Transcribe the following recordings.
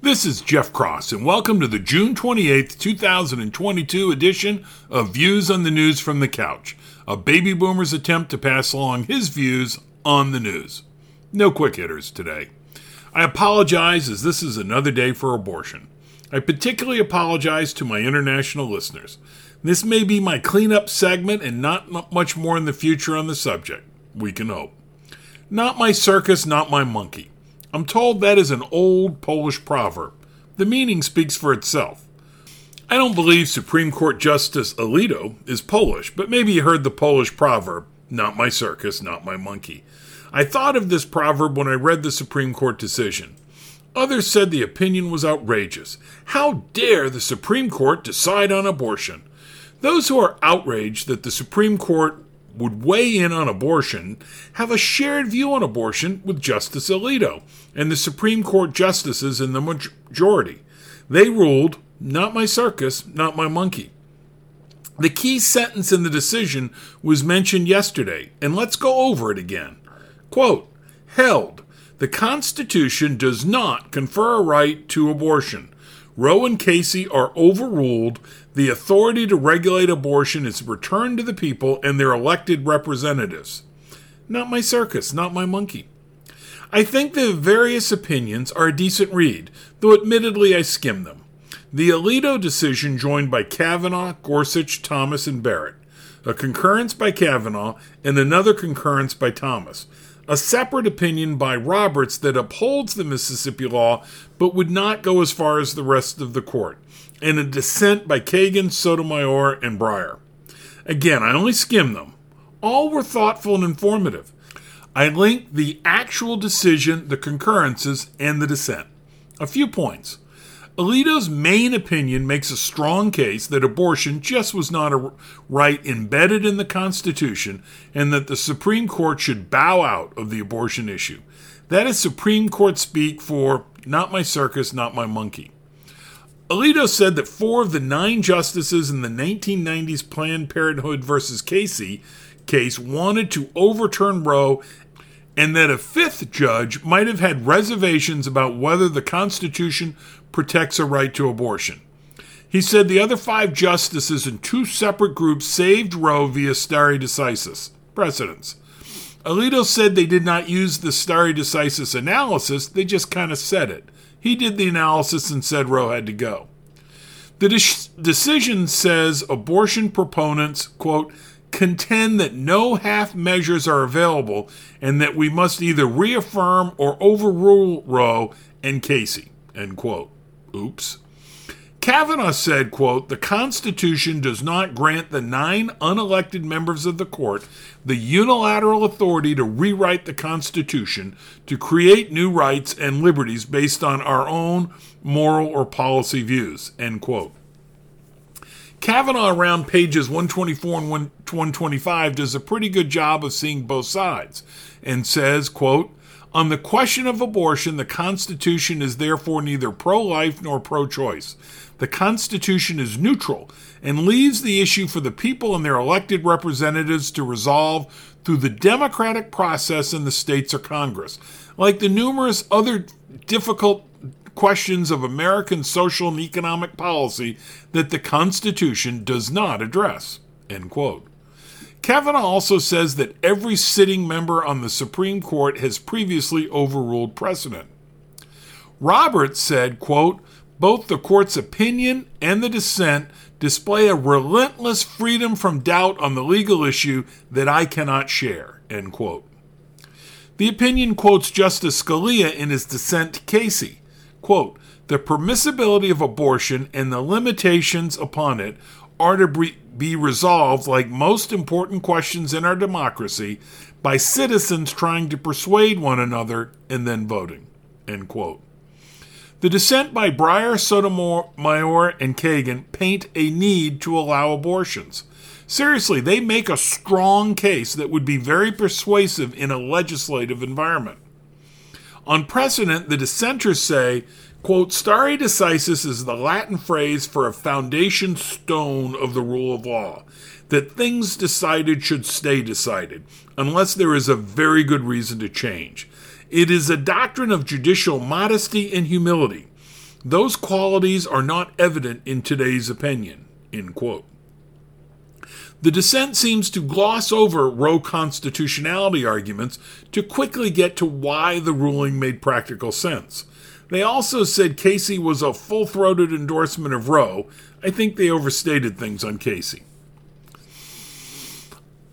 This is Jeff Cross, and welcome to the June 28th, 2022 edition of Views on the News from the Couch, a baby boomer's attempt to pass along his views on the news. No quick hitters today. I apologize as this is another day for abortion. I particularly apologize to my international listeners. This may be my cleanup segment and not much more in the future on the subject. We can hope. Not my circus, not my monkey. I'm told that is an old Polish proverb. The meaning speaks for itself. I don't believe Supreme Court Justice Alito is Polish, but maybe you heard the Polish proverb, not my circus, not my monkey. I thought of this proverb when I read the Supreme Court decision. Others said the opinion was outrageous. How dare the Supreme Court decide on abortion? Those who are outraged that the Supreme Court would weigh in on abortion have a shared view on abortion with Justice Alito and the Supreme Court justices in the majority. They ruled, not my circus, not my monkey. The key sentence in the decision was mentioned yesterday, and let's go over it again. Quote, held, the Constitution does not confer a right to abortion. Roe and Casey are overruled. The authority to regulate abortion is returned to the people and their elected representatives. Not my circus, not my monkey. I think the various opinions are a decent read, though admittedly I skim them. The Alito decision joined by Kavanaugh, Gorsuch, Thomas, and Barrett, a concurrence by Kavanaugh, and another concurrence by Thomas a separate opinion by Roberts that upholds the Mississippi law but would not go as far as the rest of the court, and a dissent by Kagan, Sotomayor, and Breyer. Again, I only skimmed them. All were thoughtful and informative. I linked the actual decision, the concurrences, and the dissent. A few points. Alito's main opinion makes a strong case that abortion just was not a right embedded in the Constitution and that the Supreme Court should bow out of the abortion issue. That is Supreme Court speak for not my circus, not my monkey. Alito said that four of the nine justices in the 1990s Planned Parenthood versus Casey case wanted to overturn Roe and that a fifth judge might have had reservations about whether the Constitution protects a right to abortion. He said the other five justices in two separate groups saved Roe via stare decisis precedents. Alito said they did not use the stare decisis analysis, they just kind of said it. He did the analysis and said Roe had to go. The de- decision says abortion proponents, quote, contend that no half measures are available and that we must either reaffirm or overrule Roe and Casey. End quote. Oops. Kavanaugh said, quote, the Constitution does not grant the nine unelected members of the court the unilateral authority to rewrite the Constitution to create new rights and liberties based on our own moral or policy views, end quote. Kavanaugh around pages 124 and 125 does a pretty good job of seeing both sides and says, quote, on the question of abortion, the Constitution is therefore neither pro life nor pro choice. The Constitution is neutral and leaves the issue for the people and their elected representatives to resolve through the democratic process in the states or Congress. Like the numerous other difficult questions of American social and economic policy that the Constitution does not address. End quote. Kavanaugh also says that every sitting member on the Supreme Court has previously overruled precedent. Roberts said, quote, both the court's opinion and the dissent display a relentless freedom from doubt on the legal issue that I cannot share, end quote. The opinion quotes Justice Scalia in his dissent Casey, Quote, the permissibility of abortion and the limitations upon it are to be resolved, like most important questions in our democracy, by citizens trying to persuade one another and then voting. End quote. The dissent by Breyer, Sotomayor, and Kagan paint a need to allow abortions. Seriously, they make a strong case that would be very persuasive in a legislative environment. On precedent, the dissenters say, quote, stare decisis is the Latin phrase for a foundation stone of the rule of law, that things decided should stay decided, unless there is a very good reason to change. It is a doctrine of judicial modesty and humility. Those qualities are not evident in today's opinion. End quote. The dissent seems to gloss over Roe constitutionality arguments to quickly get to why the ruling made practical sense. They also said Casey was a full throated endorsement of Roe. I think they overstated things on Casey.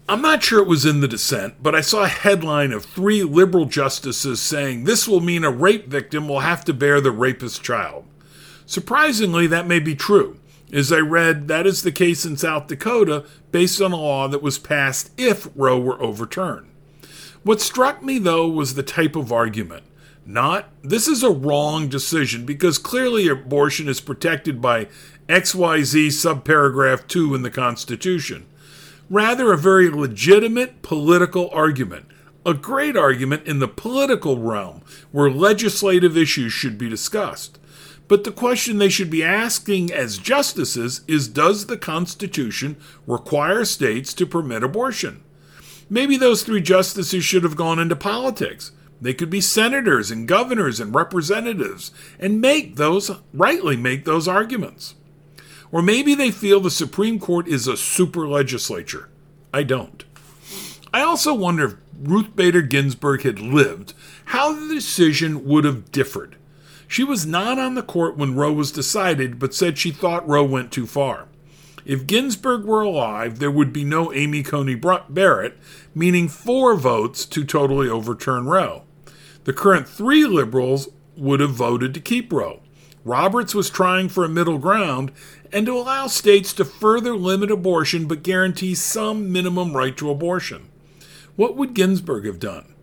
I'm not sure it was in the dissent, but I saw a headline of three liberal justices saying this will mean a rape victim will have to bear the rapist's child. Surprisingly, that may be true. As I read, that is the case in South Dakota based on a law that was passed if Roe were overturned. What struck me, though, was the type of argument. Not, this is a wrong decision because clearly abortion is protected by XYZ subparagraph 2 in the Constitution rather a very legitimate political argument, a great argument in the political realm where legislative issues should be discussed. But the question they should be asking as justices is Does the Constitution require states to permit abortion? Maybe those three justices should have gone into politics. They could be senators and governors and representatives and make those, rightly make those arguments. Or maybe they feel the Supreme Court is a super legislature. I don't. I also wonder if Ruth Bader Ginsburg had lived, how the decision would have differed. She was not on the court when Roe was decided, but said she thought Roe went too far. If Ginsburg were alive, there would be no Amy Coney Barrett, meaning four votes to totally overturn Roe. The current three liberals would have voted to keep Roe. Roberts was trying for a middle ground and to allow states to further limit abortion but guarantee some minimum right to abortion. What would Ginsburg have done?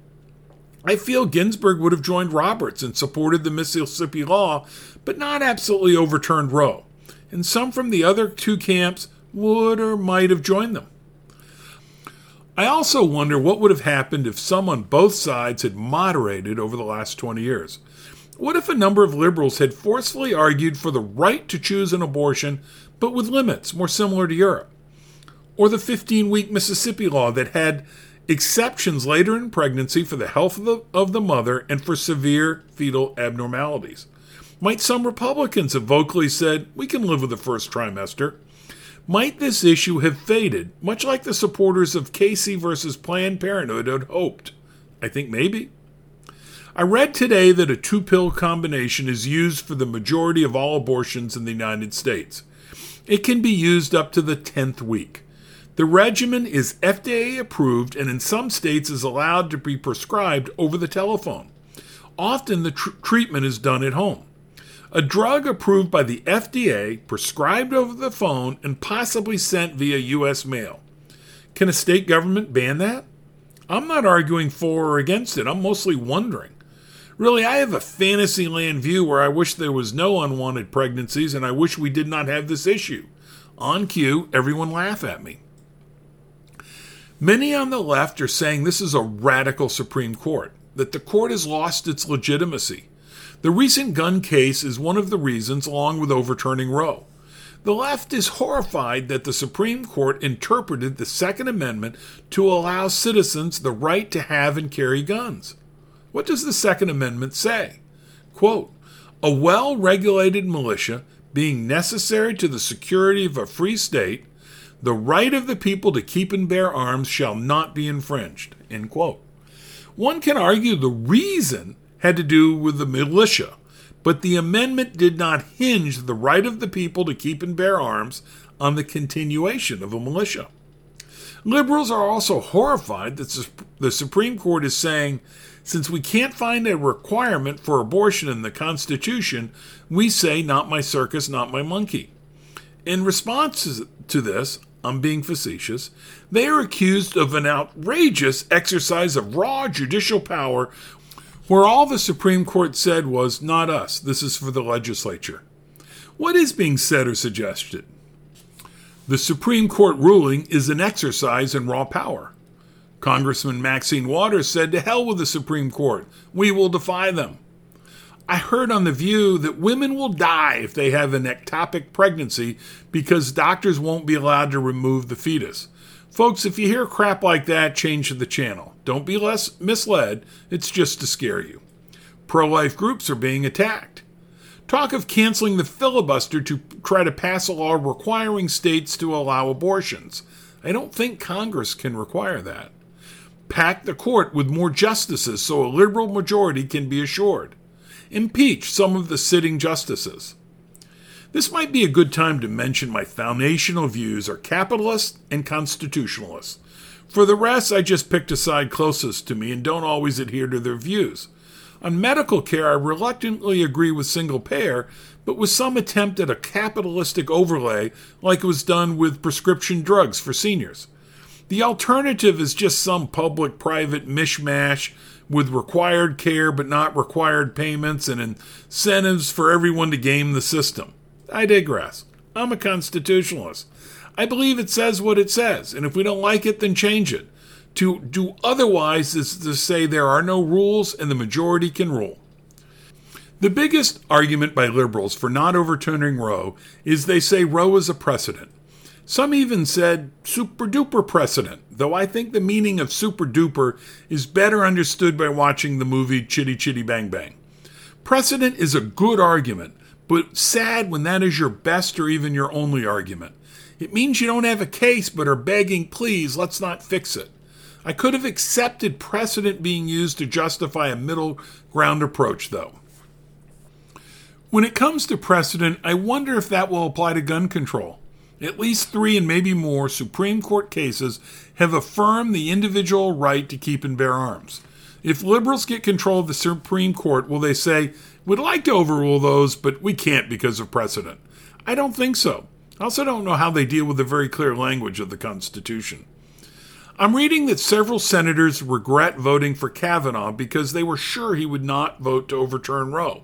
I feel Ginsburg would have joined Roberts and supported the Mississippi law, but not absolutely overturned Roe. And some from the other two camps would or might have joined them. I also wonder what would have happened if some on both sides had moderated over the last 20 years. What if a number of liberals had forcefully argued for the right to choose an abortion, but with limits more similar to Europe? Or the 15 week Mississippi law that had exceptions later in pregnancy for the health of the, of the mother and for severe fetal abnormalities? Might some Republicans have vocally said, we can live with the first trimester? Might this issue have faded, much like the supporters of Casey versus Planned Parenthood had hoped? I think maybe. I read today that a two pill combination is used for the majority of all abortions in the United States. It can be used up to the 10th week. The regimen is FDA approved and in some states is allowed to be prescribed over the telephone. Often the tr- treatment is done at home. A drug approved by the FDA, prescribed over the phone, and possibly sent via U.S. mail. Can a state government ban that? I'm not arguing for or against it. I'm mostly wondering. Really, I have a fantasy land view where I wish there was no unwanted pregnancies and I wish we did not have this issue. On cue, everyone laugh at me. Many on the left are saying this is a radical Supreme Court, that the court has lost its legitimacy. The recent gun case is one of the reasons, along with overturning Roe. The left is horrified that the Supreme Court interpreted the Second Amendment to allow citizens the right to have and carry guns. What does the Second Amendment say? Quote, a well regulated militia being necessary to the security of a free state, the right of the people to keep and bear arms shall not be infringed. End quote. One can argue the reason had to do with the militia, but the amendment did not hinge the right of the people to keep and bear arms on the continuation of a militia. Liberals are also horrified that the Supreme Court is saying since we can't find a requirement for abortion in the Constitution, we say, not my circus, not my monkey. In response to this, I'm being facetious, they are accused of an outrageous exercise of raw judicial power where all the Supreme Court said was, not us, this is for the legislature. What is being said or suggested? The Supreme Court ruling is an exercise in raw power. Congressman Maxine Waters said, To hell with the Supreme Court. We will defy them. I heard on The View that women will die if they have an ectopic pregnancy because doctors won't be allowed to remove the fetus. Folks, if you hear crap like that, change the channel. Don't be less misled, it's just to scare you. Pro life groups are being attacked. talk of canceling the filibuster to try to pass a law requiring states to allow abortions. I don't think Congress can require that. Pack the court with more justices so a liberal majority can be assured. Impeach some of the sitting justices. This might be a good time to mention my foundational views are capitalist and constitutionalist. For the rest, I just picked a side closest to me and don't always adhere to their views. On medical care, I reluctantly agree with single payer, but with some attempt at a capitalistic overlay like it was done with prescription drugs for seniors. The alternative is just some public private mishmash with required care but not required payments and incentives for everyone to game the system. I digress. I'm a constitutionalist. I believe it says what it says, and if we don't like it, then change it. To do otherwise is to say there are no rules and the majority can rule. The biggest argument by liberals for not overturning Roe is they say Roe is a precedent. Some even said super duper precedent, though I think the meaning of super duper is better understood by watching the movie Chitty Chitty Bang Bang. Precedent is a good argument, but sad when that is your best or even your only argument. It means you don't have a case but are begging, please, let's not fix it. I could have accepted precedent being used to justify a middle ground approach, though. When it comes to precedent, I wonder if that will apply to gun control. At least three and maybe more Supreme Court cases have affirmed the individual right to keep and bear arms. If liberals get control of the Supreme Court, will they say, We'd like to overrule those, but we can't because of precedent? I don't think so. I also don't know how they deal with the very clear language of the Constitution. I'm reading that several senators regret voting for Kavanaugh because they were sure he would not vote to overturn Roe.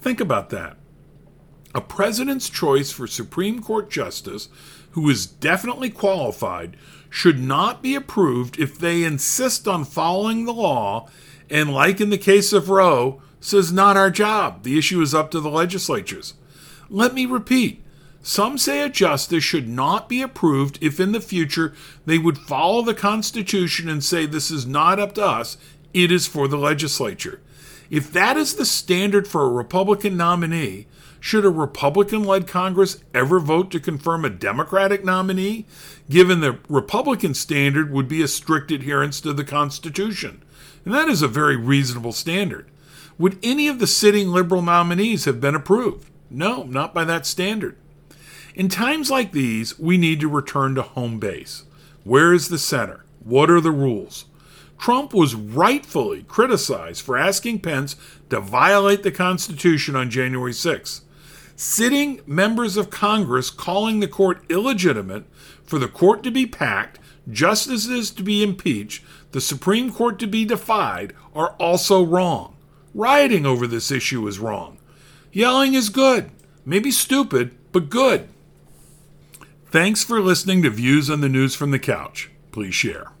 Think about that. A president's choice for Supreme Court justice, who is definitely qualified, should not be approved if they insist on following the law and, like in the case of Roe, says not our job. The issue is up to the legislatures. Let me repeat some say a justice should not be approved if in the future they would follow the Constitution and say this is not up to us, it is for the legislature. If that is the standard for a Republican nominee, should a Republican led Congress ever vote to confirm a Democratic nominee, given the Republican standard would be a strict adherence to the Constitution? And that is a very reasonable standard. Would any of the sitting liberal nominees have been approved? No, not by that standard. In times like these, we need to return to home base. Where is the center? What are the rules? Trump was rightfully criticized for asking Pence to violate the Constitution on January 6. Sitting members of Congress calling the court illegitimate, for the court to be packed, justices to be impeached, the Supreme Court to be defied, are also wrong. Rioting over this issue is wrong. Yelling is good. Maybe stupid, but good. Thanks for listening to Views on the News from the Couch. Please share.